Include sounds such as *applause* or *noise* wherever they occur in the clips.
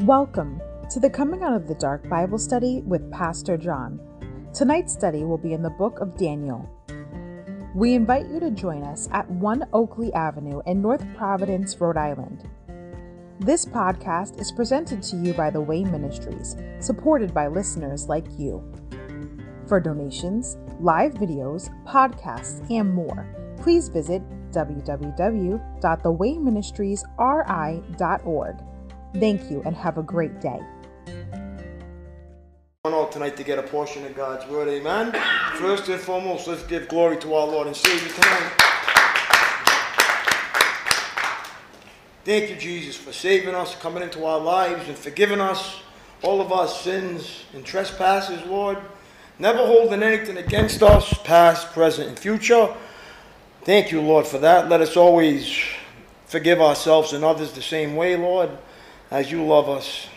Welcome to the Coming Out of the Dark Bible study with Pastor John. Tonight's study will be in the book of Daniel. We invite you to join us at 1 Oakleigh Avenue in North Providence, Rhode Island. This podcast is presented to you by the Way Ministries, supported by listeners like you. For donations, live videos, podcasts, and more, please visit www.thewayministriesri.org. Thank you and have a great day. all tonight to get a portion of God's word. Amen. First and foremost, let's give glory to our Lord and Savior tonight. Thank you, Jesus, for saving us, coming into our lives, and forgiving us all of our sins and trespasses, Lord. Never holding anything against us, past, present, and future. Thank you, Lord, for that. Let us always forgive ourselves and others the same way, Lord, as you love us.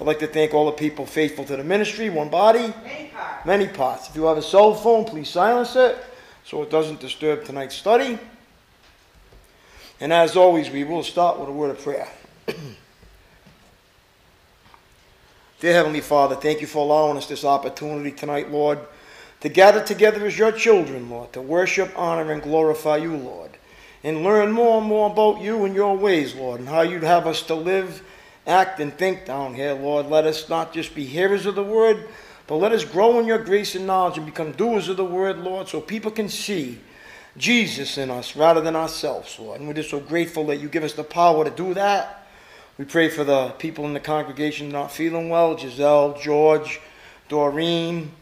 I'd like to thank all the people faithful to the ministry, one body, Many parts. many parts. If you have a cell phone, please silence it so it doesn't disturb tonight's study. And as always, we will start with a word of prayer. *clears throat* Dear Heavenly Father, thank you for allowing us this opportunity tonight, Lord, to gather together as your children, Lord, to worship, honor, and glorify you, Lord, and learn more and more about you and your ways, Lord, and how you'd have us to live, act, and think down here, Lord. Let us not just be hearers of the word, but let us grow in your grace and knowledge and become doers of the word, Lord, so people can see Jesus in us rather than ourselves, Lord. And we're just so grateful that you give us the power to do that. We pray for the people in the congregation not feeling well Giselle, George, Doreen,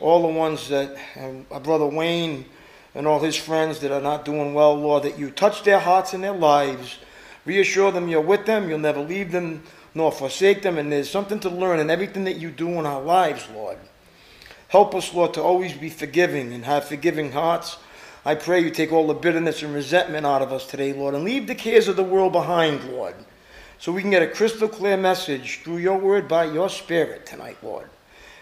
all the ones that, and our brother Wayne, and all his friends that are not doing well, Lord, that you touch their hearts and their lives. Reassure them you're with them, you'll never leave them nor forsake them, and there's something to learn in everything that you do in our lives, Lord. Help us, Lord, to always be forgiving and have forgiving hearts. I pray you take all the bitterness and resentment out of us today, Lord, and leave the cares of the world behind, Lord, so we can get a crystal clear message through your word by your Spirit tonight, Lord.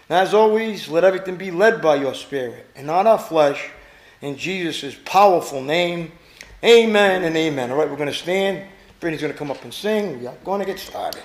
And as always, let everything be led by your Spirit and not our flesh. In Jesus' powerful name, amen and amen. All right, we're going to stand. Brittany's going to come up and sing. We are going to get started.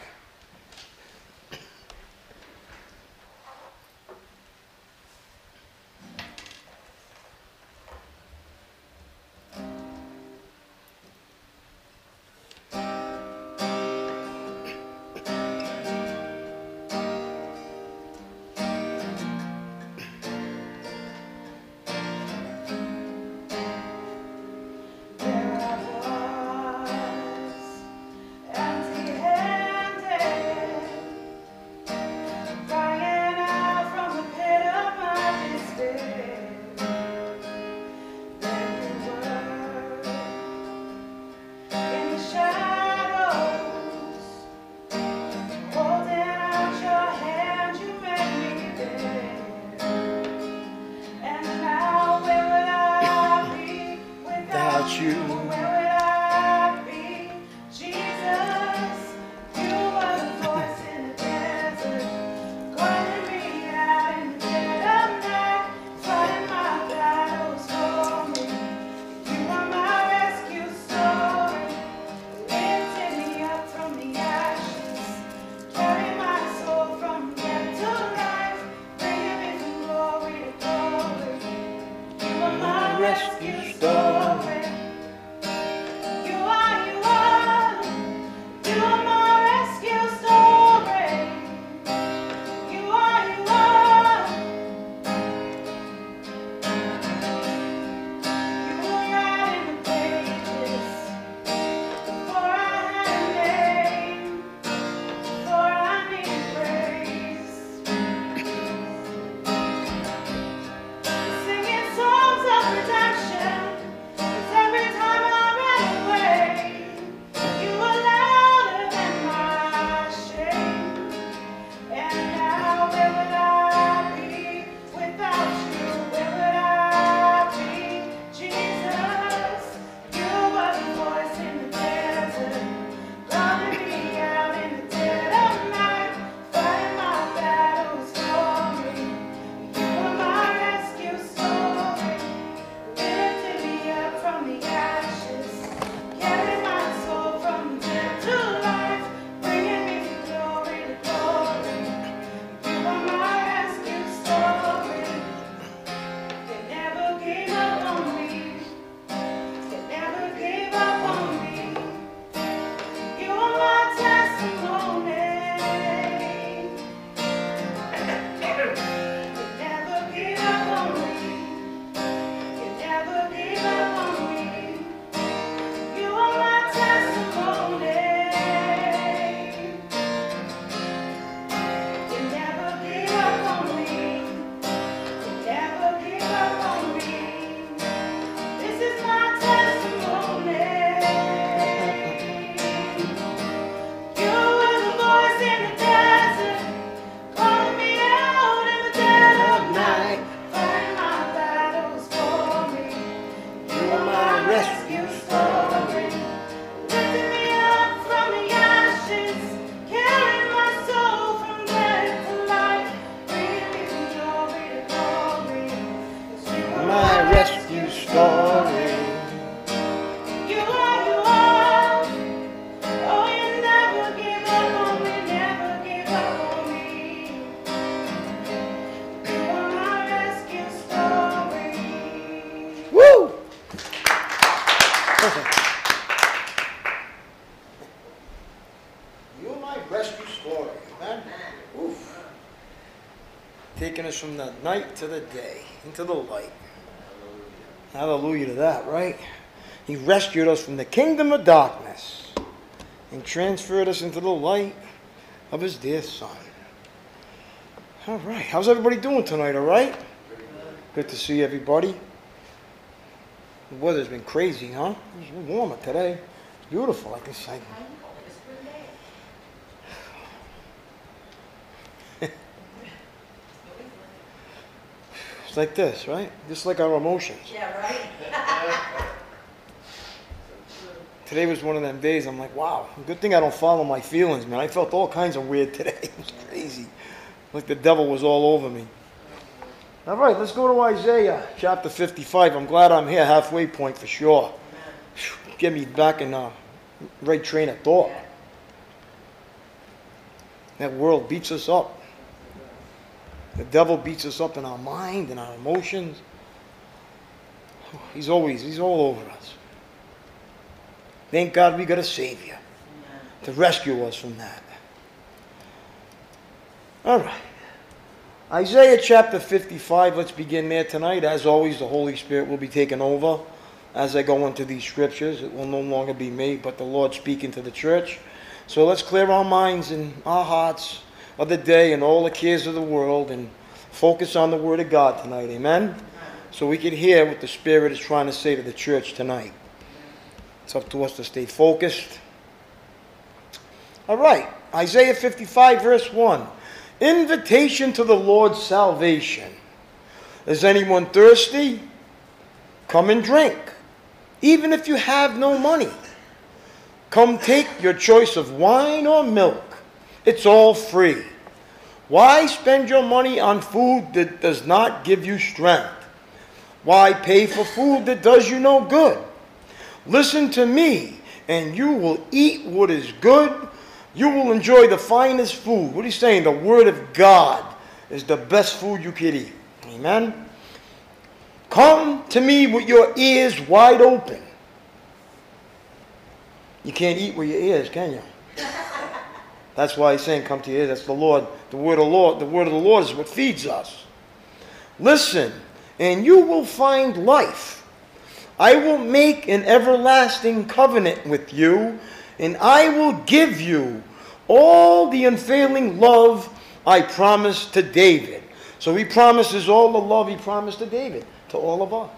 Us from the night to the day, into the light. Hallelujah to that, right? He rescued us from the kingdom of darkness and transferred us into the light of his dear son. All right. How's everybody doing tonight, all right? Good to see everybody. The weather's been crazy, huh? It's warmer today. Beautiful. I can say. It's like this, right? Just like our emotions. Yeah, right? *laughs* Today was one of them days. I'm like, wow, good thing I don't follow my feelings, man. I felt all kinds of weird today. *laughs* It was crazy. Like the devil was all over me. All right, let's go to Isaiah chapter 55. I'm glad I'm here, halfway point for sure. Get me back in the right train of thought. That world beats us up. The devil beats us up in our mind and our emotions. He's always, he's all over us. Thank God we got a Savior to rescue us from that. All right. Isaiah chapter 55, let's begin there tonight. As always, the Holy Spirit will be taking over as I go into these scriptures. It will no longer be me, but the Lord speaking to the church. So let's clear our minds and our hearts of the day and all the cares of the world and focus on the Word of God tonight. Amen? So we can hear what the Spirit is trying to say to the church tonight. It's up to us to stay focused. All right, Isaiah 55, verse 1. Invitation to the Lord's salvation. Is anyone thirsty? Come and drink, even if you have no money. Come take your choice of wine or milk. It's all free. Why spend your money on food that does not give you strength? Why pay for food that does you no good? Listen to me, and you will eat what is good. You will enjoy the finest food. What he's saying, the Word of God is the best food you could eat. Amen? Come to me with your ears wide open. You can't eat with your ears, can you? *laughs* That's why he's saying, Come to ears. That's the Lord. The word of the Lord, the word of the Lord is what feeds us. Listen, and you will find life. I will make an everlasting covenant with you, and I will give you all the unfailing love I promised to David. So he promises all the love he promised to David, to all of us.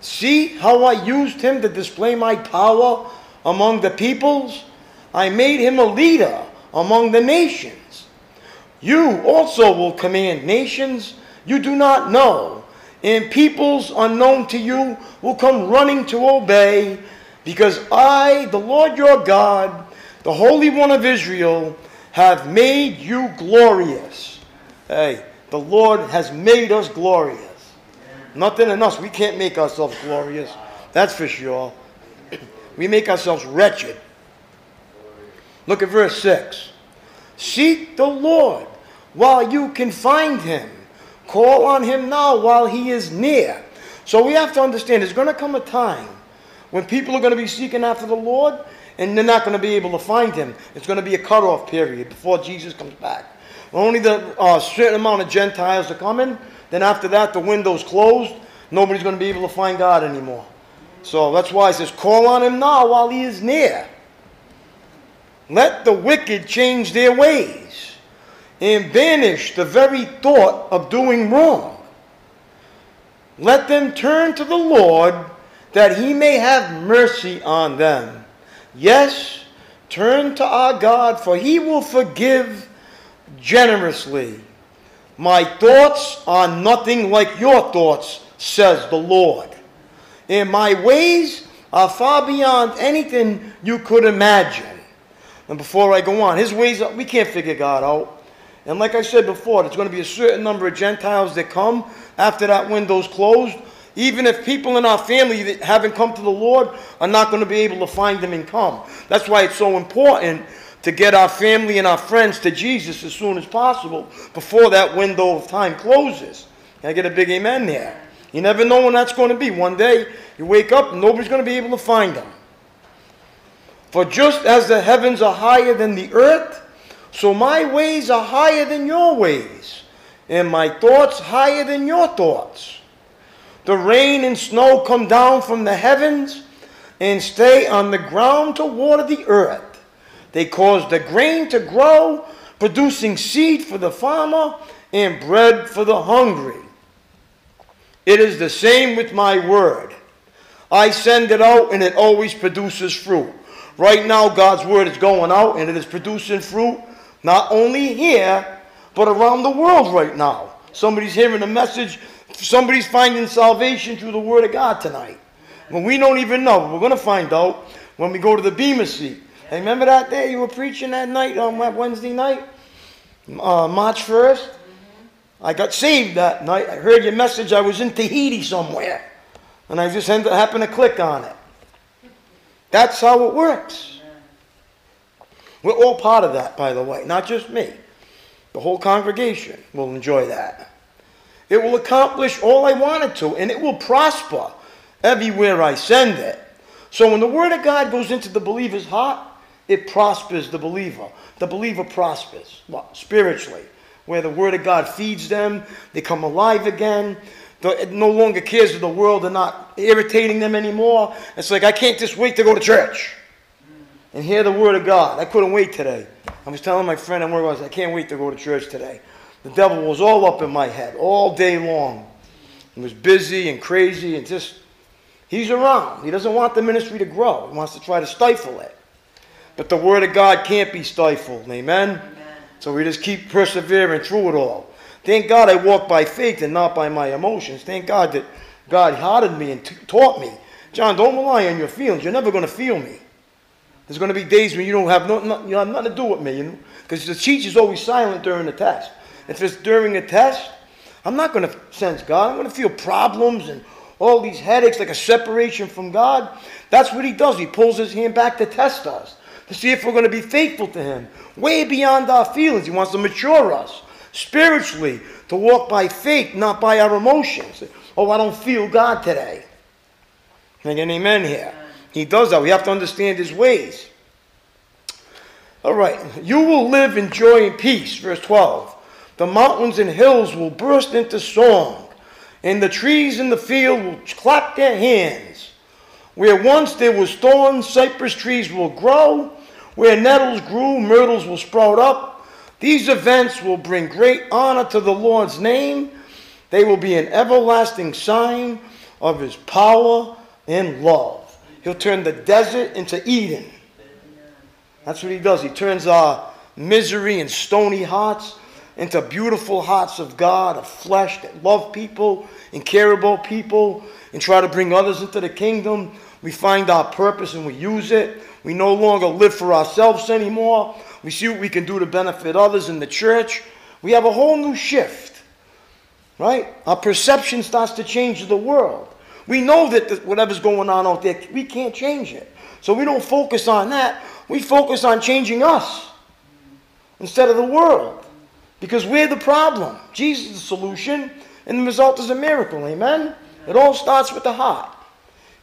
See how I used him to display my power among the peoples? I made him a leader among the nations. You also will command nations you do not know, and peoples unknown to you will come running to obey, because I, the Lord your God, the Holy One of Israel, have made you glorious. Hey, the Lord has made us glorious. Nothing in us. We can't make ourselves glorious. That's for sure. *clears throat* We make ourselves wretched. Look at verse 6. Seek the Lord while you can find him. Call on him now while he is near. So we have to understand there's going to come a time when people are going to be seeking after the Lord and they're not going to be able to find him. It's going to be a cutoff period before Jesus comes back. Only the uh, certain amount of Gentiles are coming. Then after that, the window's closed. Nobody's going to be able to find God anymore. So that's why it says, call on him now while he is near. Let the wicked change their ways and banish the very thought of doing wrong. Let them turn to the Lord that he may have mercy on them. Yes, turn to our God, for he will forgive generously. My thoughts are nothing like your thoughts, says the Lord. And my ways are far beyond anything you could imagine. And before I go on, his ways, we can't figure God out. And like I said before, there's going to be a certain number of Gentiles that come after that window's closed. Even if people in our family that haven't come to the Lord are not going to be able to find them and come. That's why it's so important to get our family and our friends to Jesus as soon as possible before that window of time closes. Can I get a big amen there? You never know when that's going to be. One day You wake up, nobody's going to be able to find them. For just as the heavens are higher than the earth, so my ways are higher than your ways, and my thoughts higher than your thoughts. The rain and snow come down from the heavens and stay on the ground to water the earth. They cause the grain to grow, producing seed for the farmer and bread for the hungry. It is the same with my word. I send it out and it always produces fruit. Right now, God's word is going out and it is producing fruit not only here, but around the world right now. Somebody's hearing a message, somebody's finding salvation through the word of God tonight. When we don't even know, we're going to find out when we go to the Bema seat. Hey, remember that day you were preaching that night on that Wednesday night? Uh, March 1st? I got saved that night. I heard your message. I was in Tahiti somewhere. And I just happened to click on it. That's how it works. We're all part of that, by the way, not just me. The whole congregation will enjoy that. It will accomplish all I want it to, and it will prosper everywhere I send it. So when the Word of God goes into the believer's heart, it prospers the believer. The believer prospers well, spiritually, where the Word of God feeds them, they come alive again. No longer cares of the world, they're not irritating them anymore. It's like, I can't just wait to go to church and hear the Word of God. I couldn't wait today. I was telling my friend, and where was I can't wait to go to church today. The devil was all up in my head all day long. He was busy and crazy and just, he's around. He doesn't want the ministry to grow, he wants to try to stifle it. But the Word of God can't be stifled. Amen? Amen. So we just keep persevering through it all. Thank God I walk by faith and not by my emotions. Thank God that God hardened me and t- taught me. John, don't rely on your feelings. You're never going to feel me. There's going to be days when you don't have, no, no, you have nothing to do with me, you know, because the teacher's always silent during the test. If it's during a test, I'm not going to sense God. I'm going to feel problems and all these headaches, like a separation from God. That's what He does. He pulls His hand back to test us, to see if we're going to be faithful to Him, way beyond our feelings. He wants to mature us spiritually, to walk by faith, not by our emotions. Oh, I don't feel God today. Can I an amen here? He does that. We have to understand his ways. All right. You will live in joy and peace. Verse 12. The mountains and hills will burst into song, and the trees in the field will clap their hands. Where once there was thorns, cypress trees will grow. Where nettles grew, myrtles will sprout up. These events will bring great honor to the Lord's name. They will be an everlasting sign of his power and love. He'll turn the desert into Eden. That's what he does. He turns our misery and stony hearts into beautiful hearts of God, of flesh that love people and care about people and try to bring others into the kingdom. We find our purpose and we use it. We no longer live for ourselves anymore. We see what we can do to benefit others in the church. We have a whole new shift, right? Our perception starts to change the world. We know that whatever's going on out there, we can't change it. So we don't focus on that. We focus on changing us instead of the world. Because we're the problem. Jesus is the solution, and the result is a miracle. Amen? It all starts with the heart.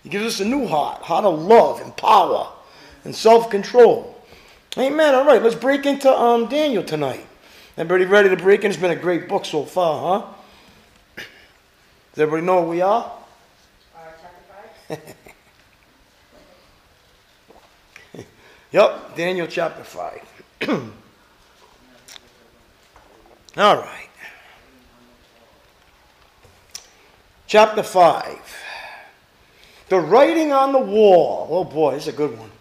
He gives us a new heart, heart of love and power and self control. Amen. All right, let's break into um, Daniel tonight. Everybody ready to break in? It's been a great book so far, huh? Does everybody know where we are? *laughs* yep, Daniel chapter 5. *clears throat* All right. Chapter 5. The writing on the wall. Oh boy, it's a good one.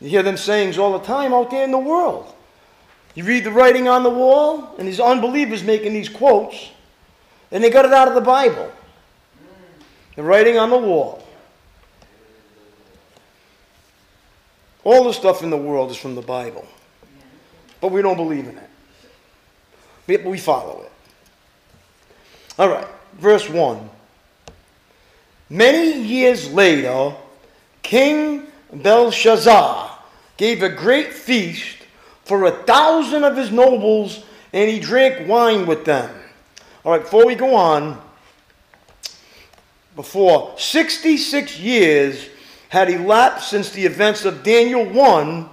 You hear them sayings all the time out there in the world. You read the writing on the wall, and these unbelievers making these quotes, and they got it out of the Bible. The writing on the wall. All the stuff in the world is from the Bible. But we don't believe in it. We follow it. All right, verse 1. Many years later, King Belshazzar gave a great feast for a thousand of his nobles, and he drank wine with them. All right, before we go on, before 66 years had elapsed since the events of Daniel 1,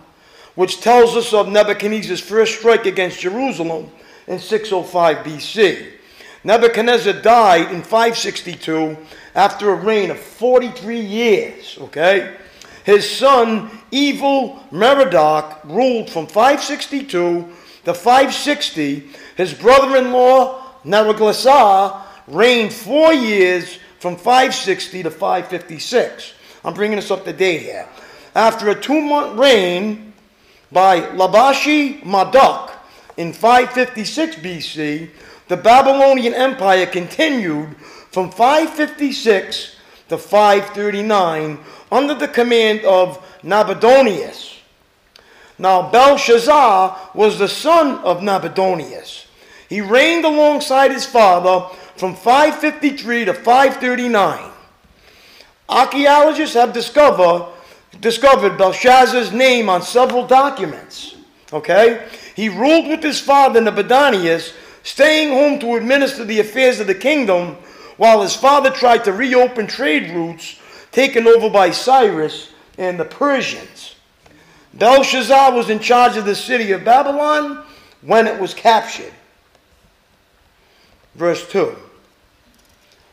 which tells us of Nebuchadnezzar's first strike against Jerusalem in 605 BC. Nebuchadnezzar died in 562 after a reign of 43 years, okay? His son, evil Merodach, ruled from 562 to 560. His brother in law, Neriglissar, reigned four years from 560 to 556. I'm bringing this up to date here. After a two month reign by Labashi Marduk in 556 BC, the Babylonian Empire continued from 556 to 539 under the command of Nabonidus. Now, Belshazzar was the son of Nabonidus. He reigned alongside his father from 553 to 539. Archaeologists have discovered, discovered Belshazzar's name on several documents. Okay? He ruled with his father Nabonidus, staying home to administer the affairs of the kingdom, while his father tried to reopen trade routes taken over by Cyrus and the Persians. Belshazzar was in charge of the city of Babylon when it was captured. Verse 2.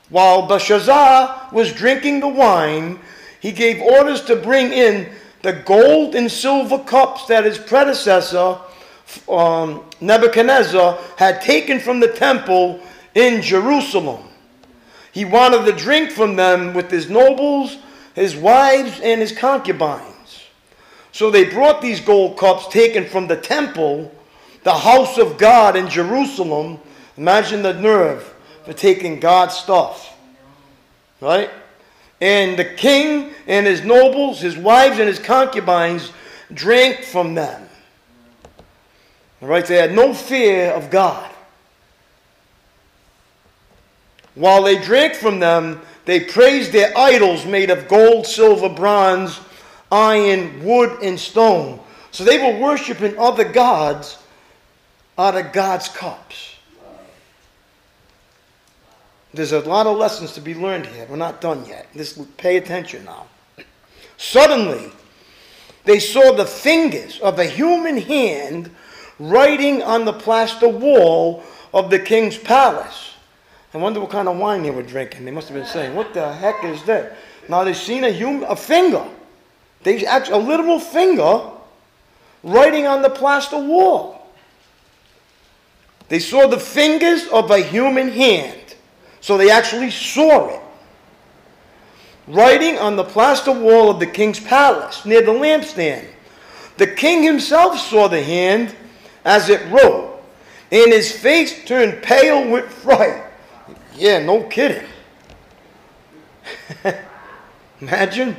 While Belshazzar was drinking the wine, he gave orders to bring in the gold and silver cups that his predecessor, um, Nebuchadnezzar, had taken from the temple in Jerusalem. He wanted to drink from them with his nobles, his wives, and his concubines. So they brought these gold cups taken from the temple, the house of God in Jerusalem. Imagine the nerve for taking God's stuff. Right? And the king and his nobles, his wives, and his concubines drank from them. Right? They had no fear of God. While they drank from them, they praised their idols made of gold, silver, bronze, iron, wood, and stone. So they were worshiping other gods out of God's cups. There's a lot of lessons to be learned here. We're not done yet. Just pay attention now. Suddenly, they saw the fingers of a human hand writing on the plaster wall of the king's palace. I wonder what kind of wine they were drinking. They must have been saying, "What the heck is that?" Now they've seen a human, a finger. They actually a literal finger writing on the plaster wall. They saw the fingers of a human hand. So they actually saw it. Writing on the plaster wall of the king's palace near the lampstand. The king himself saw the hand as it wrote, and his face turned pale with fright. Yeah, no kidding. *laughs* Imagine.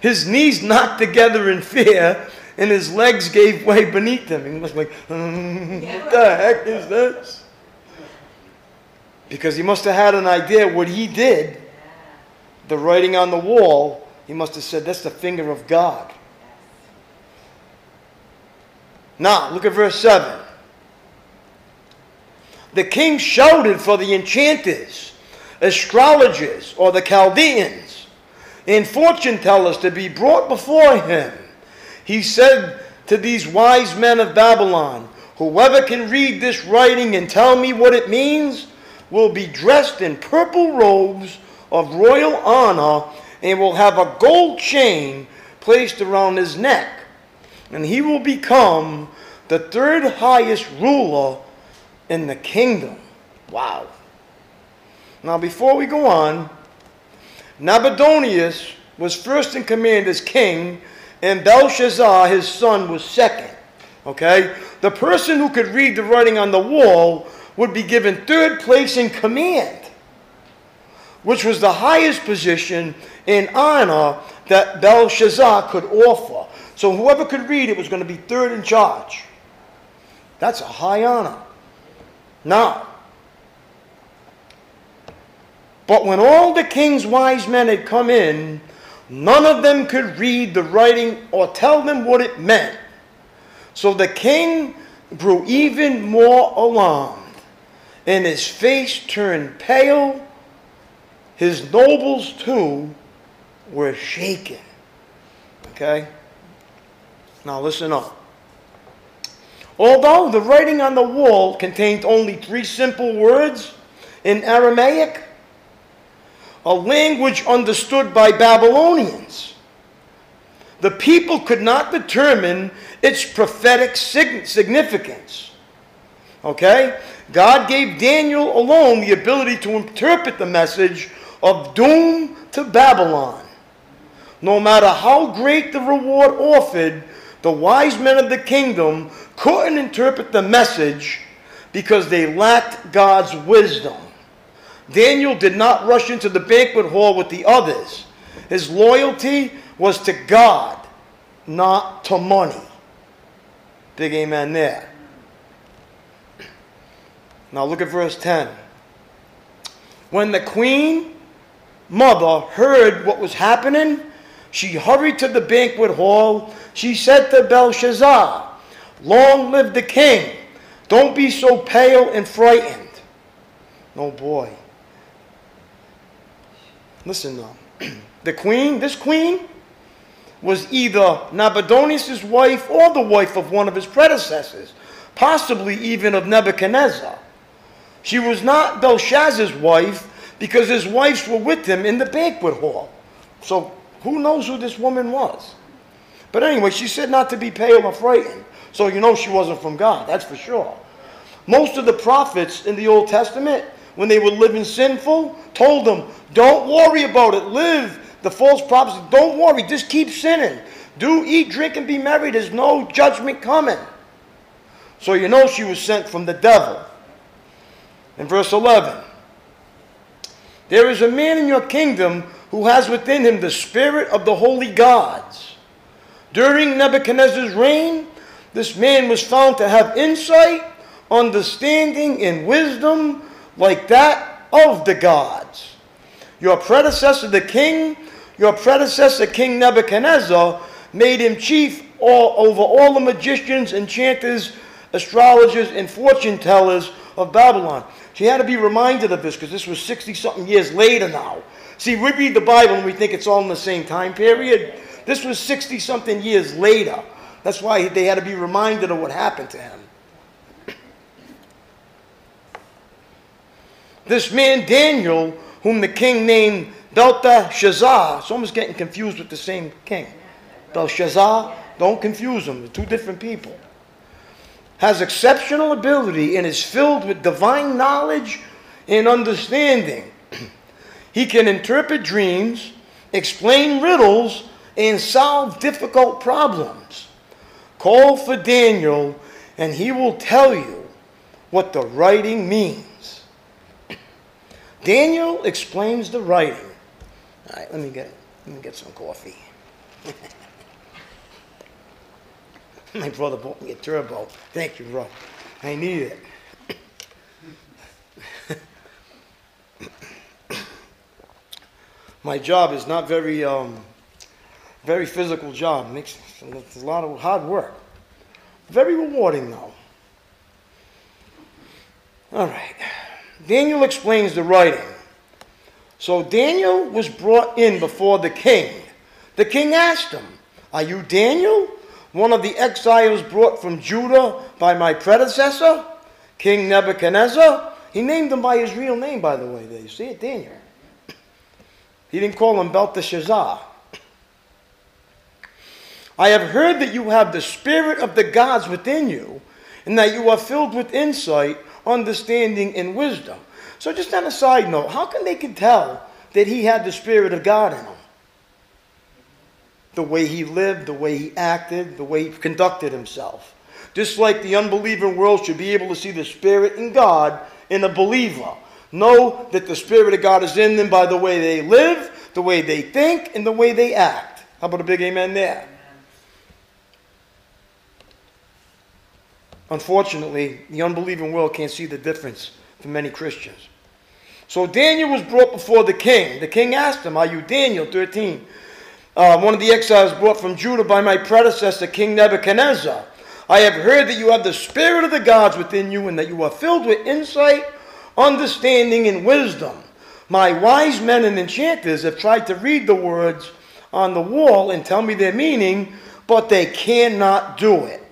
His knees knocked together in fear, and his legs gave way beneath him. He was like, mm, what the heck is this? Because he must have had an idea what he did, the writing on the wall, he must have said, that's the finger of God. Now, look at verse 7. The king shouted for the enchanters, astrologers, or the Chaldeans, and fortune tellers to be brought before him. He said to these wise men of Babylon, Whoever can read this writing and tell me what it means will be dressed in purple robes of royal honor and will have a gold chain placed around his neck. And he will become the third highest ruler in the kingdom. Wow. Now, before we go on, Nabonidus was first in command as king, and Belshazzar, his son, was second. Okay? The person who could read the writing on the wall would be given third place in command, which was the highest position in honor that Belshazzar could offer. So whoever could read it was going to be third in charge. That's a high honor. Now, but when all the king's wise men had come in, none of them could read the writing or tell them what it meant. So the king grew even more alarmed, and his face turned pale His nobles, too, were shaken. Okay? Now listen up. Although the writing on the wall contained only three simple words in Aramaic, a language understood by Babylonians, the people could not determine its prophetic significance. Okay? God gave Daniel alone the ability to interpret the message of doom to Babylon. No matter how great the reward offered, the wise men of the kingdom couldn't interpret the message because they lacked God's wisdom. Daniel did not rush into the banquet hall with the others. His loyalty was to God, not to money. Big amen there. Now look at verse 10. When the queen mother heard what was happening, she hurried to the banquet hall. She said to Belshazzar, Long live the king. Don't be so pale and frightened. No boy. Listen now. *clears throat* the queen, this queen, was either Nabonidus' wife or the wife of one of his predecessors, possibly even of Nebuchadnezzar. She was not Belshazzar's wife because his wives were with him in the banquet hall. So who knows who this woman was? But anyway, she said not to be pale or frightened. So you know she wasn't from God, that's for sure. Most of the prophets in the Old Testament, when they were living sinful, told them, don't worry about it. Live. The false prophets, don't worry. Just keep sinning. Do eat, drink, and be merry. There's no judgment coming. So you know she was sent from the devil. In verse 11, there is a man in your kingdom who has within him the spirit of the holy gods. During Nebuchadnezzar's reign, this man was found to have insight, understanding, and wisdom like that of the gods. Your predecessor, the king, your predecessor, King Nebuchadnezzar, made him chief all, over all the magicians, enchanters, astrologers, and fortune tellers of Babylon. She had to be reminded of this because this was 60 something years later now. See, we read the Bible and we think it's all in the same time period. This was 60 something years later. That's why they had to be reminded of what happened to him. This man Daniel, whom the king named Belteshazzar, almost getting confused with the same king. Belshazzar, don't confuse them, they're two different people. Has exceptional ability and is filled with divine knowledge and understanding. He can interpret dreams, explain riddles, and solve difficult problems. Call for Daniel, and he will tell you what the writing means. *clears throat* Daniel explains the writing. All right, let me get let me get some coffee. *laughs* My brother bought me a turbo. Thank you, bro. I need it. My job is not very um, very physical job. Makes it's a lot of hard work. Very rewarding though. All right. Daniel explains the writing. So Daniel was brought in before the king. The king asked him, Are you Daniel, one of the exiles brought from Judah by my predecessor, King Nebuchadnezzar? He named him by his real name, by the way. There, you see it, Daniel. He didn't call him Belteshazzar. I have heard that you have the spirit of the gods within you, and that you are filled with insight, understanding, and wisdom. So, just on a side note, how can they can tell that he had the spirit of God in him? The way he lived, the way he acted, the way he conducted himself. Just like the unbelieving world should be able to see the spirit in God in a believer. Know that the spirit of God is in them by the way they live, the way they think, and the way they act. How about a big amen there? Unfortunately, the unbelieving world can't see the difference for many Christians. So Daniel was brought before the king. The king asked him, Are you Daniel? 13. Uh, one of the exiles brought from Judah by my predecessor, King Nebuchadnezzar. I have heard that you have the spirit of the gods within you and that you are filled with insight, understanding, and wisdom. My wise men and enchanters have tried to read the words on the wall and tell me their meaning, but they cannot do it.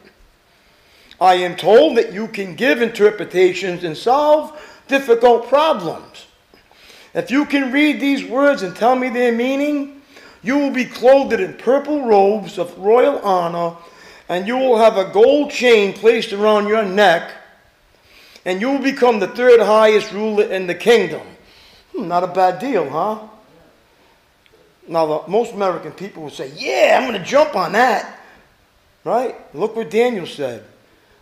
I am told that you can give interpretations and solve difficult problems. If you can read these words and tell me their meaning, you will be clothed in purple robes of royal honor, and you will have a gold chain placed around your neck, and you will become the third highest ruler in the kingdom. Hmm, not a bad deal, huh? Now, the, most American people would say, Yeah, I'm going to jump on that. Right? Look what Daniel said.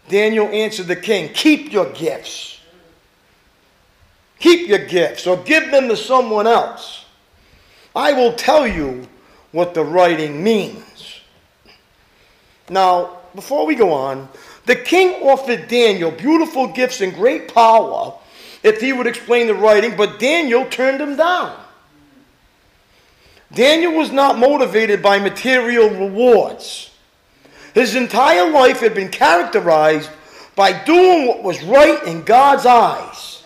Daniel answered the king, Keep your gifts. Keep your gifts or give them to someone else. I will tell you what the writing means. Now, before we go on, the king offered Daniel beautiful gifts and great power if he would explain the writing, but Daniel turned him down. Daniel was not motivated by material rewards. His entire life had been characterized by doing what was right in God's eyes.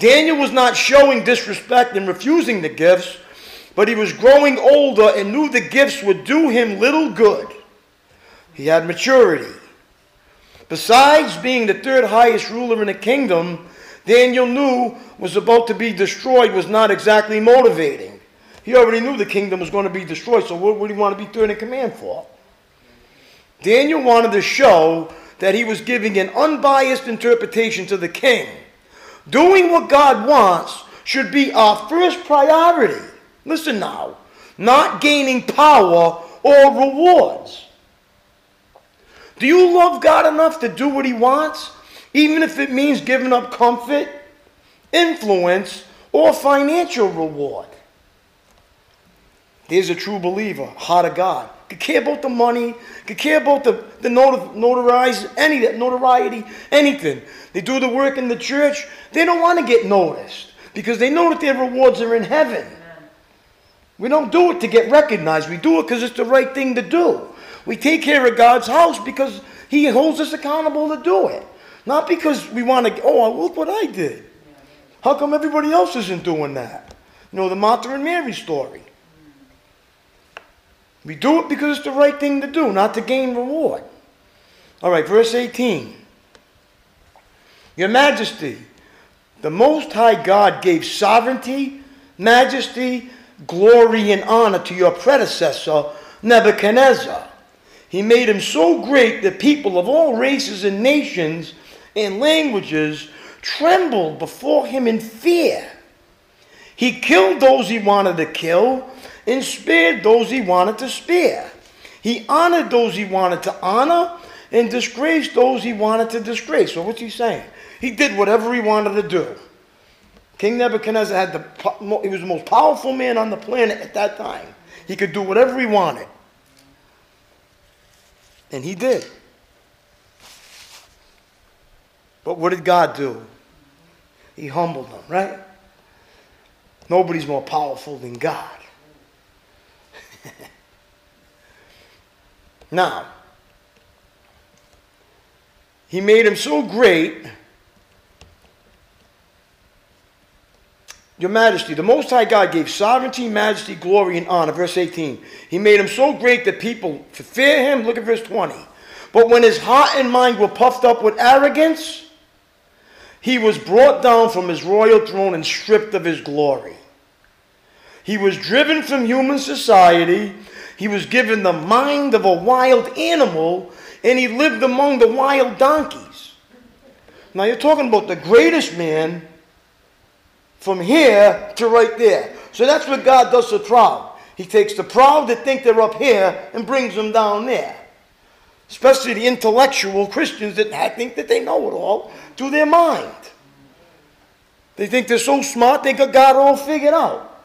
Daniel was not showing disrespect and refusing the gifts, but he was growing older and knew the gifts would do him little good. He had maturity. Besides being the third highest ruler in the kingdom, Daniel knew was about to be destroyed was not exactly motivating. He already knew the kingdom was going to be destroyed, so what would he want to be third in command for? Daniel wanted to show that he was giving an unbiased interpretation to the king. Doing what God wants should be our first priority. Listen now, not gaining power or rewards. Do you love God enough to do what he wants? even if it means giving up comfort, influence, or financial reward. There's a true believer, heart of God. Could care about the money, could care about the, the notoriety, any notoriety, anything. They do the work in the church. They don't want to get noticed because they know that their rewards are in heaven. We don't do it to get recognized. We do it because it's the right thing to do. We take care of God's house because He holds us accountable to do it. Not because we want to, oh, look what I did. How come everybody else isn't doing that? You know, the Martha and Mary story. We do it because it's the right thing to do, not to gain reward. All right, verse 18. Your Majesty, the Most High God gave sovereignty, majesty, glory, and honor to your predecessor, Nebuchadnezzar. He made him so great that people of all races and nations and languages trembled before him in fear. He killed those he wanted to kill and spared those he wanted to spare. He honored those he wanted to honor and disgraced those he wanted to disgrace. So what's he saying? He did whatever he wanted to do. King Nebuchadnezzar had the he was the most powerful man on the planet at that time. He could do whatever he wanted. And he did. But what did God do? He humbled them, right? Nobody's more powerful than God. *laughs* now, he made him so great. Your Majesty, the Most High God gave sovereignty, majesty, glory, and honor. Verse 18. He made him so great that people fear him. Look at verse 20. But when his heart and mind were puffed up with arrogance, he was brought down from his royal throne and stripped of his glory. He was driven from human society. He was given the mind of a wild animal, and he lived among the wild donkeys. Now you're talking about the greatest man from here to right there. So that's what God does to proud. He takes the proud that think they're up here and brings them down there. Especially the intellectual Christians that think that they know it all to their mind. They think they're so smart, they got God all figured out.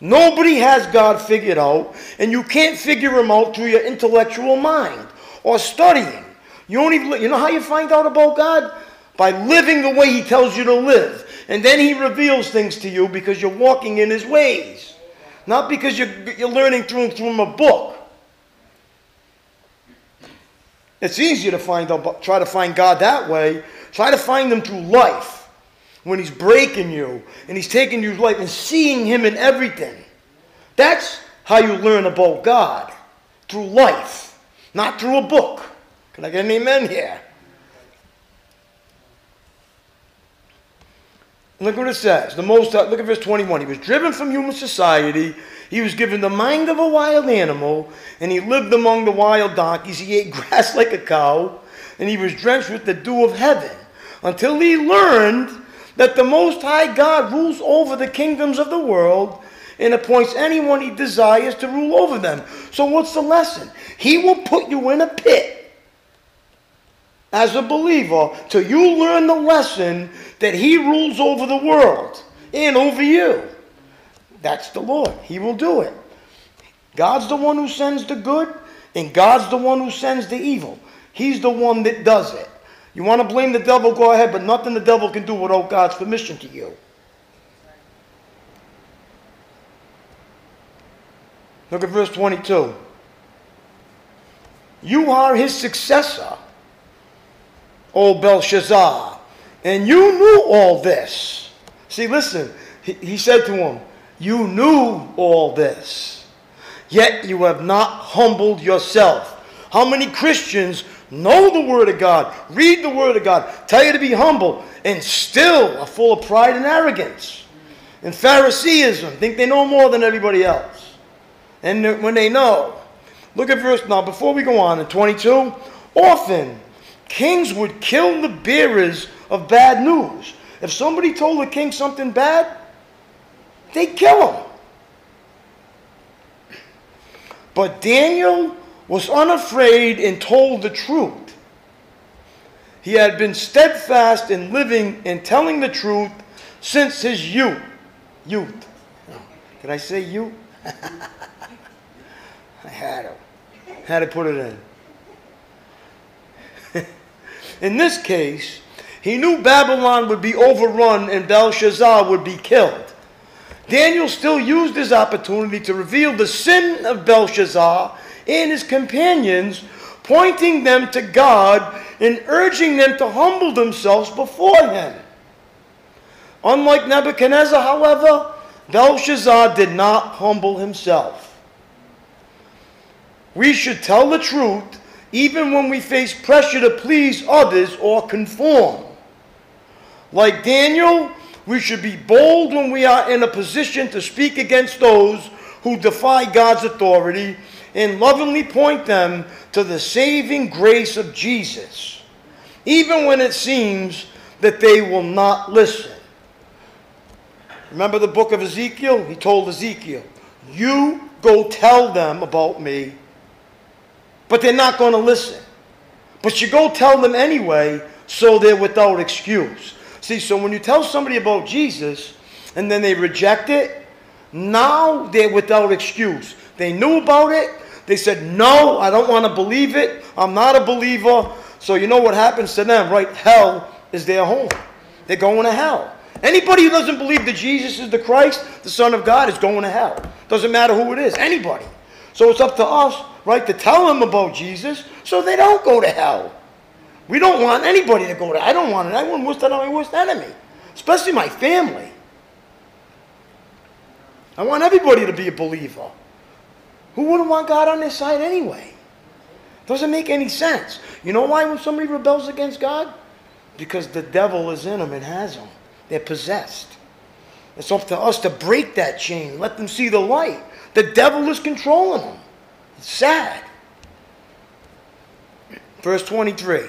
Nobody has God figured out, and you can't figure him out through your intellectual mind or studying. You only you know how you find out about God? By living the way he tells you to live. And then he reveals things to you because you're walking in his ways. Not because you're, you're learning through, through a book. It's easier to find try to find God that way Try to find them through life. when he's breaking you and he's taking your life and seeing him in everything. That's how you learn about God through life, not through a book. Can I get an amen here? Look what it says. The most look at verse 21. He was driven from human society. He was given the mind of a wild animal, and he lived among the wild donkeys. He ate *laughs* grass like a cow, and he was drenched with the dew of heaven, until he learned that the Most High God rules over the kingdoms of the world and appoints anyone he desires to rule over them. So, what's the lesson? He will put you in a pit as a believer till you learn the lesson that he rules over the world and over you. That's the Lord. He will do it. God's the one who sends the good, and God's the one who sends the evil. He's the one that does it. You want to blame the devil, go ahead, but nothing the devil can do without God's permission to you. Look at verse 22. You are his successor, O Belshazzar, and you knew all this. See, listen, he, he said to him, You knew all this, yet you have not humbled yourself. How many Christians know the Word of God, read the Word of God, tell you to be humble, and still are full of pride and arrogance and Phariseeism, think they know more than everybody else. And when they know, look at verse now, before we go on in 22, often kings would kill the bearers of bad news. If somebody told the king something bad, they'd kill him. But Daniel was unafraid and told the truth. He had been steadfast in living and telling the truth since his youth. Youth. Did I say youth? *laughs* I had to. Had to put it in. *laughs* in this case, he knew Babylon would be overrun and Belshazzar would be killed. Daniel still used his opportunity to reveal the sin of Belshazzar and his companions, pointing them to God and urging them to humble themselves before him. Unlike Nebuchadnezzar, however, Belshazzar did not humble himself. We should tell the truth even when we face pressure to please others or conform. Like Daniel, we should be bold when we are in a position to speak against those who defy God's authority and lovingly point them to the saving grace of Jesus, even when it seems that they will not listen. Remember the book of Ezekiel? He told Ezekiel, You go tell them about me, but they're not going to listen. But you go tell them anyway, so they're without excuse. See, so when you tell somebody about Jesus and then they reject it, now they're without excuse. They knew about it, they said, No, I don't want to believe it. I'm not a believer. So you know what happens to them, right? Hell is their home. They're going to hell. Anybody who doesn't believe that Jesus is the Christ, the Son of God, is going to hell. Doesn't matter who it is, anybody. So it's up to us, right, to tell them about Jesus so they don't go to hell. We don't want anybody to go to I don't want it. I wish that on my worst enemy, especially my family. I want everybody to be a believer. Who wouldn't want God on their side anyway? Doesn't make any sense. You know why when somebody rebels against God? Because the devil is in them and has them. They're possessed. It's up to us to break that chain, let them see the light. The devil is controlling them. It's sad. Verse 23.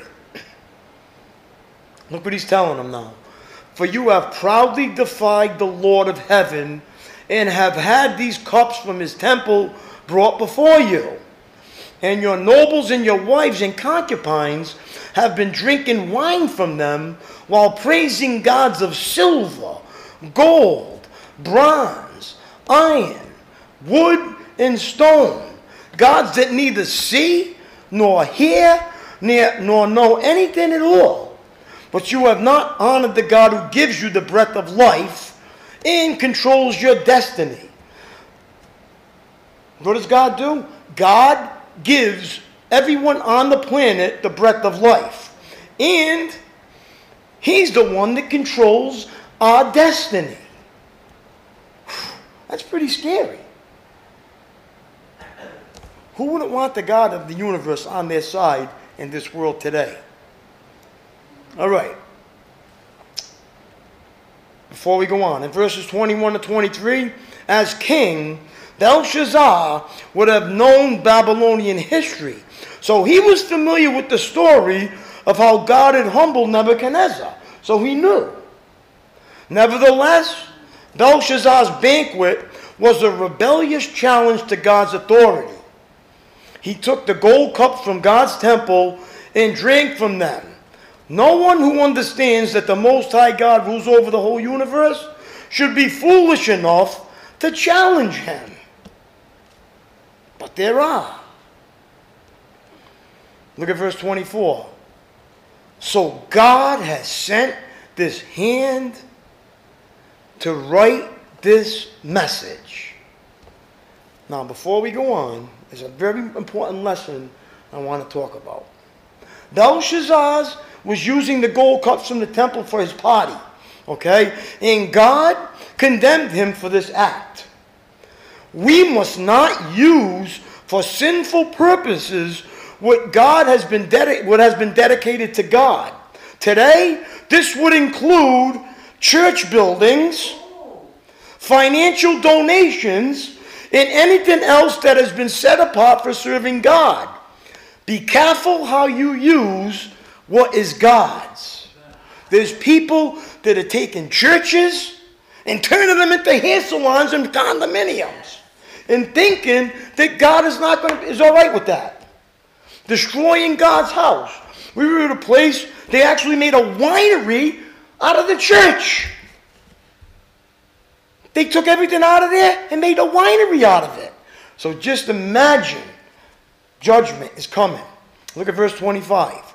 Look what he's telling them now. For you have proudly defied the Lord of heaven and have had these cups from his temple brought before you. And your nobles and your wives and concubines have been drinking wine from them while praising gods of silver, gold, bronze, iron, wood, and stone. Gods that neither see, nor hear, nor know anything at all. But you have not honored the God who gives you the breath of life and controls your destiny. What does God do? God gives everyone on the planet the breath of life. And He's the one that controls our destiny. That's pretty scary. Who wouldn't want the God of the universe on their side in this world today? All right. Before we go on, in verses 21 to 23, as king, Belshazzar would have known Babylonian history. So he was familiar with the story of how God had humbled Nebuchadnezzar. So he knew. Nevertheless, Belshazzar's banquet was a rebellious challenge to God's authority. He took the gold cups from God's temple and drank from them. No one who understands that the Most High God rules over the whole universe should be foolish enough to challenge him. But there are. Look at verse 24. So God has sent this hand to write this message. Now, before we go on, there's a very important lesson I want to talk about. Belshazzar was using the gold cups from the temple for his party, okay? And God condemned him for this act. We must not use for sinful purposes what God has been what has been dedicated to God. Today, this would include church buildings, financial donations, and anything else that has been set apart for serving God. Be careful how you use what is God's. There's people that are taking churches and turning them into hair salons and condominiums and thinking that God is not going to, is all right with that. Destroying God's house. We were at a place, they actually made a winery out of the church. They took everything out of there and made a winery out of it. So just imagine judgment is coming. Look at verse 25.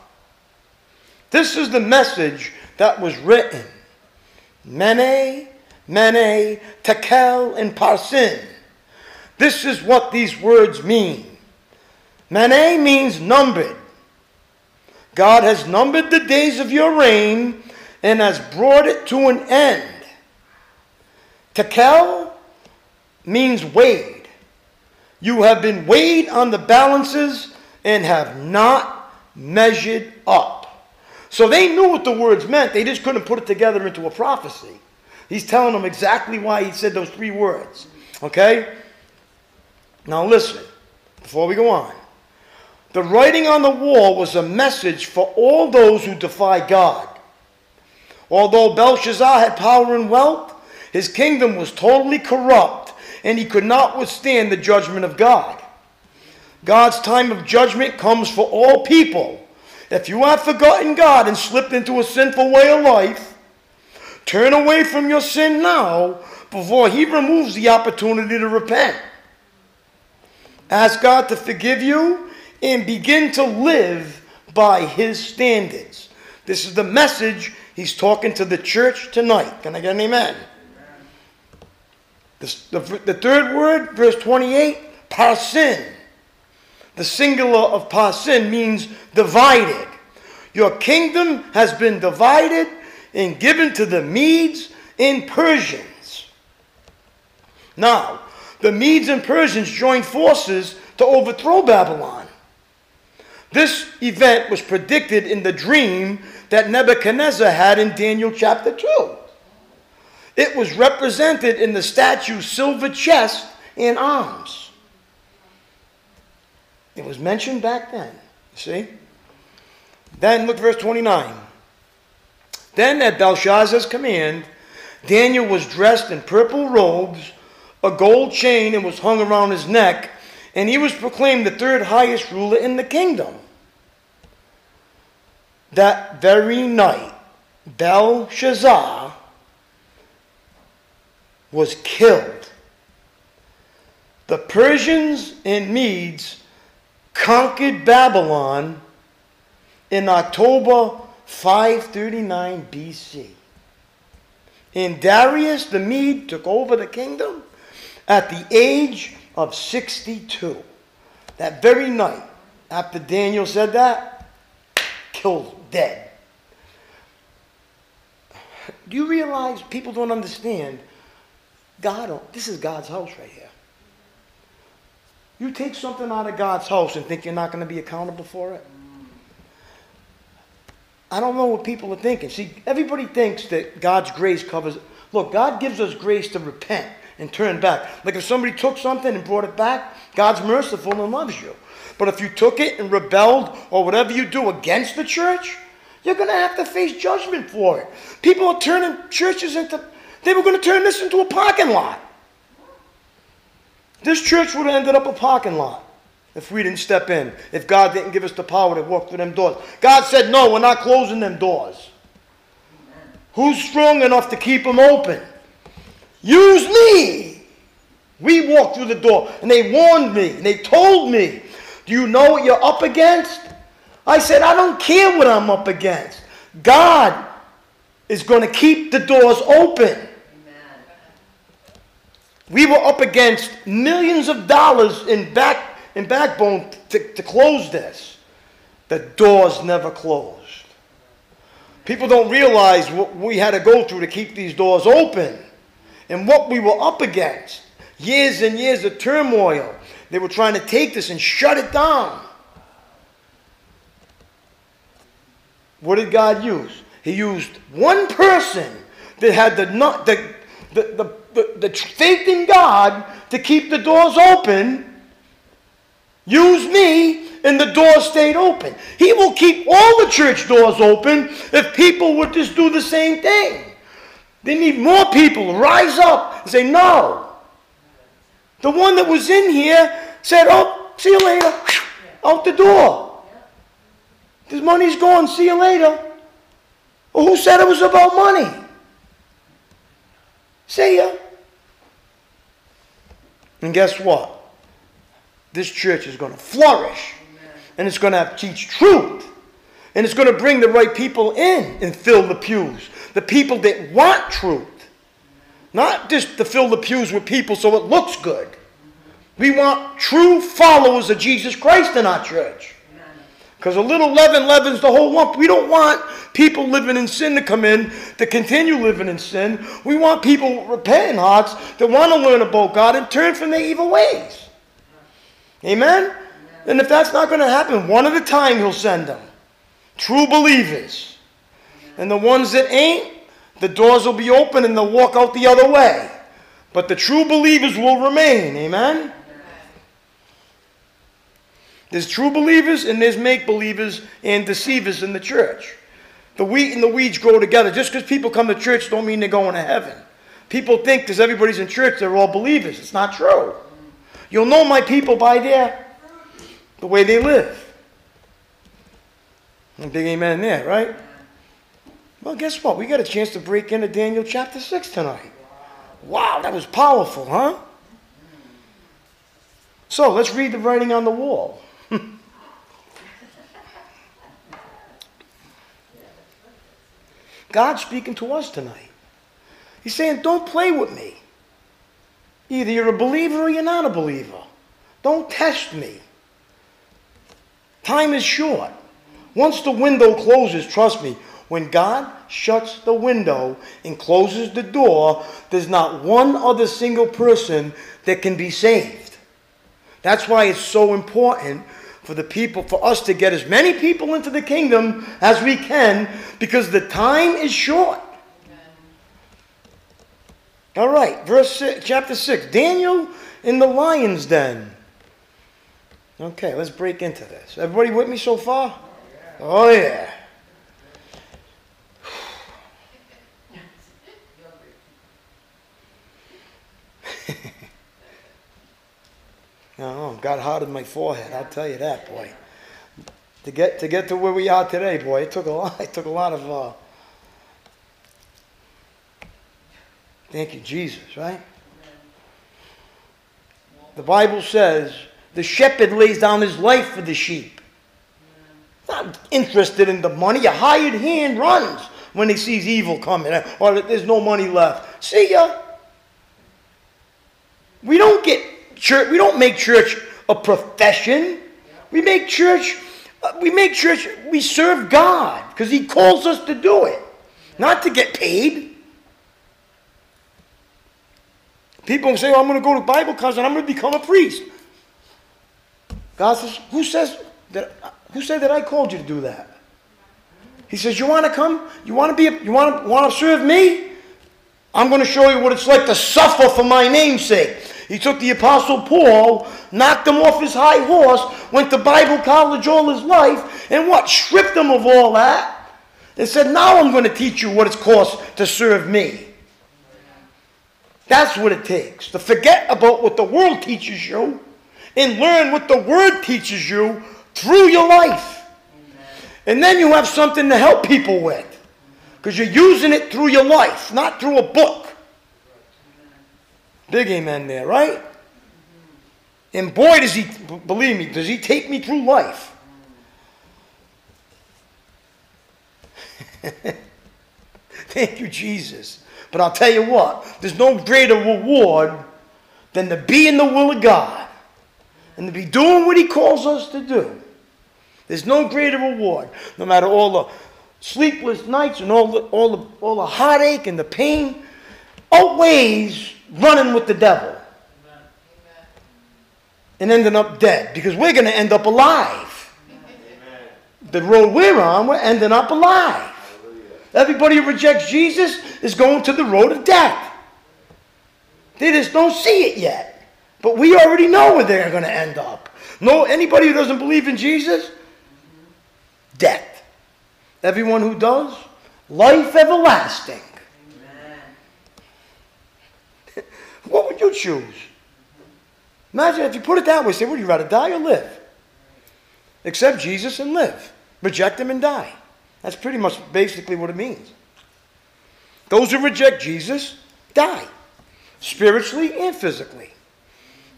This is the message that was written. Mene, Mene, Tekel, and Parsin. This is what these words mean. Mene means numbered. God has numbered the days of your reign and has brought it to an end. Tekel means weighed. You have been weighed on the balances and have not measured up. So they knew what the words meant. They just couldn't put it together into a prophecy. He's telling them exactly why he said those three words. Okay? Now listen, before we go on. The writing on the wall was a message for all those who defy God. Although Belshazzar had power and wealth, his kingdom was totally corrupt and he could not withstand the judgment of God. God's time of judgment comes for all people. If you have forgotten God and slipped into a sinful way of life, turn away from your sin now before he removes the opportunity to repent. Ask God to forgive you and begin to live by his standards. This is the message he's talking to the church tonight. Can I get an amen? The, the, the third word, verse 28, parsin. The singular of parsin means divided. Your kingdom has been divided and given to the Medes and Persians. Now, the Medes and Persians joined forces to overthrow Babylon. This event was predicted in the dream that Nebuchadnezzar had in Daniel chapter 2. It was represented in the statue's silver chest and arms. It was mentioned back then. See? Then look verse 29. Then at Belshazzar's command, Daniel was dressed in purple robes, a gold chain, and was hung around his neck, and he was proclaimed the third highest ruler in the kingdom. That very night, Belshazzar was killed. The Persians and Medes conquered Babylon in October 539 BC. And Darius the Mede took over the kingdom at the age of 62. That very night, after Daniel said that, killed dead. do you realize people don't understand? God, this is God's house right here. You take something out of God's house and think you're not going to be accountable for it? I don't know what people are thinking. See, everybody thinks that God's grace covers. Look, God gives us grace to repent and turn back. Like if somebody took something and brought it back, God's merciful and loves you. But if you took it and rebelled or whatever you do against the church, you're going to have to face judgment for it. People are turning churches into, they were going to turn this into a parking lot. This church would have ended up a parking lot if we didn't step in, if God didn't give us the power to walk through them doors. God said, No, we're not closing them doors. Who's strong enough to keep them open? Use me. We walked through the door and they warned me and they told me, Do you know what you're up against? I said, I don't care what I'm up against. God is going to keep the doors open. We were up against millions of dollars in back in backbone to, to close this. The doors never closed. People don't realize what we had to go through to keep these doors open and what we were up against. Years and years of turmoil. They were trying to take this and shut it down. What did God use? He used one person that had the, the, the, the the, the faith in God to keep the doors open. Use me, and the door stayed open. He will keep all the church doors open if people would just do the same thing. They need more people rise up and say, No. The one that was in here said, Oh, see you later. Out the door. This money's gone. See you later. Well, who said it was about money? See ya. And guess what? This church is going to flourish. And it's going to teach truth. And it's going to bring the right people in and fill the pews. The people that want truth. Not just to fill the pews with people so it looks good. We want true followers of Jesus Christ in our church. Because a little leaven leavens the whole lump. We don't want people living in sin to come in to continue living in sin. We want people repenting hearts that want to learn about God and turn from their evil ways. Amen? And if that's not going to happen, one at a time He'll send them. True believers. And the ones that ain't, the doors will be open and they'll walk out the other way. But the true believers will remain. Amen? There's true believers and there's make believers and deceivers in the church. The wheat and the weeds grow together. Just because people come to church don't mean they're going to heaven. People think because everybody's in church, they're all believers. It's not true. You'll know my people by their the way they live. A big amen there, right? Well, guess what? We got a chance to break into Daniel chapter 6 tonight. Wow, that was powerful, huh? So let's read the writing on the wall. God's speaking to us tonight. He's saying, Don't play with me. Either you're a believer or you're not a believer. Don't test me. Time is short. Once the window closes, trust me, when God shuts the window and closes the door, there's not one other single person that can be saved. That's why it's so important for the people, for us to get as many people into the kingdom as we can because the time is short. All right, verse six, chapter 6. Daniel in the lion's den. Okay, let's break into this. Everybody with me so far? Oh, yeah. No, got hard in my forehead. I'll tell you that, boy. To get to get to where we are today, boy, it took a lot. *laughs* It took a lot of. Uh, thank you, Jesus. Right? The Bible says the shepherd lays down his life for the sheep. Not interested in the money. A hired hand runs when he sees evil coming, or there's no money left. See ya. We don't get church. We don't make church a profession. We make church. Uh, we make church. We serve God because He calls us to do it, not to get paid. People say, "Oh, I'm going to go to Bible college and I'm going to become a priest." God says, "Who says that? Who said that I called you to do that?" He says, "You want to come? You want to be? You want to want to serve me?" I'm going to show you what it's like to suffer for my name's sake. He took the Apostle Paul, knocked him off his high horse, went to Bible college all his life, and what? Stripped him of all that, and said, Now I'm going to teach you what it's cost to serve me. That's what it takes. To forget about what the world teaches you and learn what the Word teaches you through your life. And then you have something to help people with. Because you're using it through your life, not through a book. Big amen there, right? And boy, does he, believe me, does he take me through life. *laughs* Thank you, Jesus. But I'll tell you what, there's no greater reward than to be in the will of God and to be doing what He calls us to do. There's no greater reward, no matter all the sleepless nights and all the, all the, all the heartache and the pain, outweighs running with the devil and ending up dead because we're going to end up alive. The road we're on, we're ending up alive. Everybody who rejects Jesus is going to the road of death. They just don't see it yet. But we already know where they're going to end up. No, anybody who doesn't believe in Jesus, death. Everyone who does, life everlasting. *laughs* What would you choose? Imagine if you put it that way, say, would you rather die or live? Accept Jesus and live. Reject him and die. That's pretty much basically what it means. Those who reject Jesus die, spiritually and physically.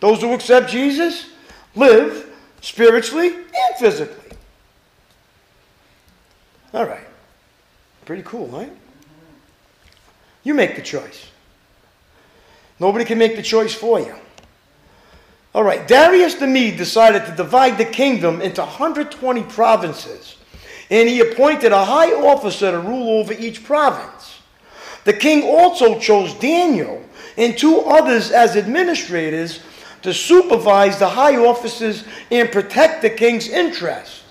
Those who accept Jesus live spiritually and physically. All right. Pretty cool, right? You make the choice. Nobody can make the choice for you. All right, Darius the Mede decided to divide the kingdom into 120 provinces, and he appointed a high officer to rule over each province. The king also chose Daniel and two others as administrators to supervise the high offices and protect the king's interest.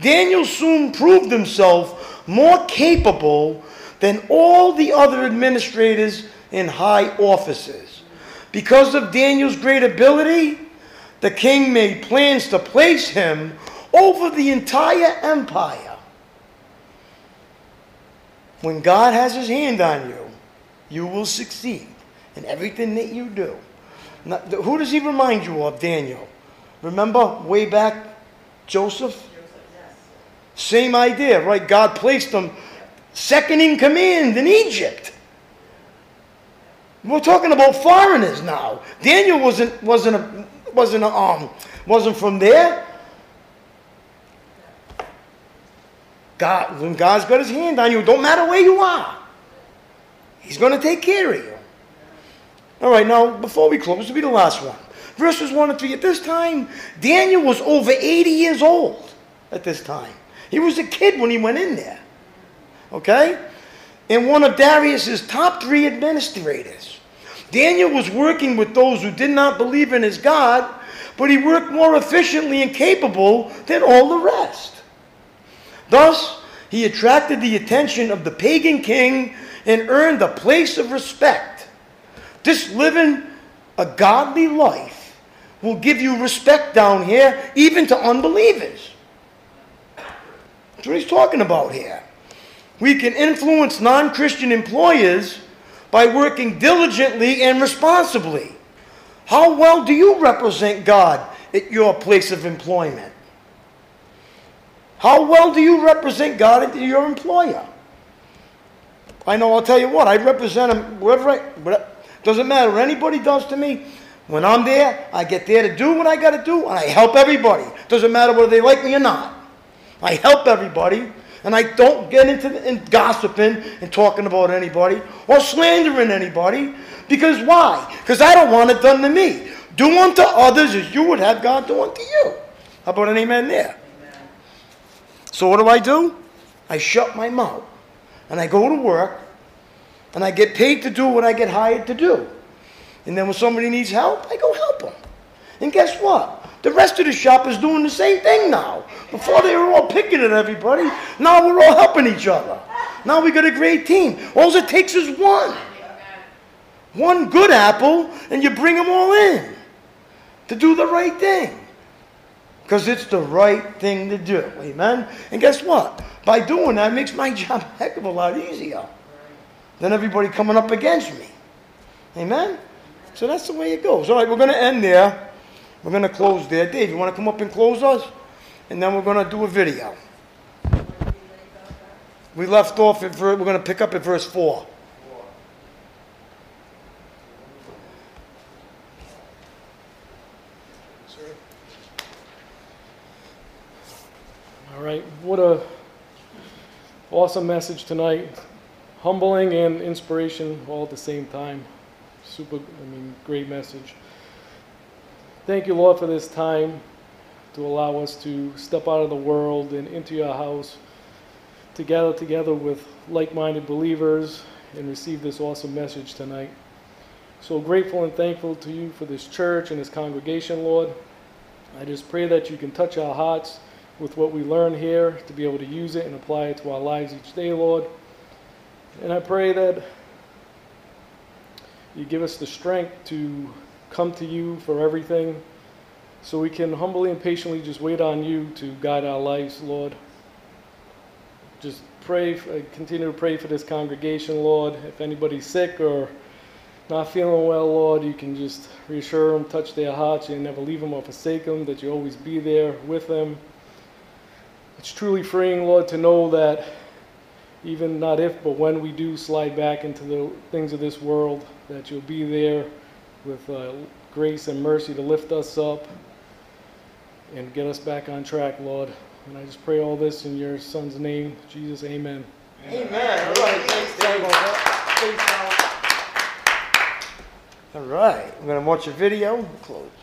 Daniel soon proved himself more capable than all the other administrators in high offices. Because of Daniel's great ability, the king made plans to place him over the entire empire. When God has his hand on you, you will succeed in everything that you do. Now, who does he remind you of, Daniel? Remember way back, Joseph? Same idea, right? God placed him second in command in Egypt. We're talking about foreigners now. Daniel wasn't wasn't a, wasn't a, um wasn't from there. God, when God's got His hand on you, don't matter where you are, He's going to take care of you. All right, now before we close, will be the last one. Verses one and three. At this time, Daniel was over eighty years old. At this time, he was a kid when he went in there. Okay and one of Darius's top three administrators. Daniel was working with those who did not believe in his God, but he worked more efficiently and capable than all the rest. Thus, he attracted the attention of the pagan king and earned a place of respect. This living a godly life will give you respect down here, even to unbelievers. That's what he's talking about here. We can influence non Christian employers by working diligently and responsibly. How well do you represent God at your place of employment? How well do you represent God at your employer? I know, I'll tell you what, I represent him wherever I, doesn't matter what anybody does to me. When I'm there, I get there to do what I got to do, and I help everybody. Doesn't matter whether they like me or not. I help everybody and I don't get into in gossiping and talking about anybody or slandering anybody. Because why? Because I don't want it done to me. Do unto others as you would have God do unto you. How about an amen there? Amen. So what do I do? I shut my mouth and I go to work and I get paid to do what I get hired to do. And then when somebody needs help, I go help them. And guess what? The rest of the shop is doing the same thing now. Before they were all picking at everybody, now we're all helping each other. Now we got a great team. All it takes is one. One good apple, and you bring them all in to do the right thing. Because it's the right thing to do. Amen? And guess what? By doing that, it makes my *laughs* job a heck of a lot easier than everybody coming up against me. Amen? So that's the way it goes. All right, we're going to end there. We're going to close there. Dave, you want to come up and close us? And then we're going to do a video. We left off at, ver- we're going to pick up at verse 4. All right, what a awesome message tonight. Humbling and inspiration all at the same time. Super, I mean, great message. Thank you, Lord, for this time to allow us to step out of the world and into your house to gather together with like minded believers and receive this awesome message tonight. So grateful and thankful to you for this church and this congregation, Lord. I just pray that you can touch our hearts with what we learn here to be able to use it and apply it to our lives each day, Lord. And I pray that you give us the strength to come to you for everything so we can humbly and patiently just wait on you to guide our lives, Lord. Just pray, uh, continue to pray for this congregation, Lord. If anybody's sick or not feeling well, Lord, you can just reassure them, touch their hearts. and never leave them or forsake them, that you always be there with them. It's truly freeing, Lord, to know that even not if, but when we do slide back into the things of this world, that you'll be there with uh, grace and mercy to lift us up and get us back on track, Lord. And I just pray all this in your Son's name, Jesus, amen. Amen. All right, thanks, Dave. All right, we're going to watch a video. Close.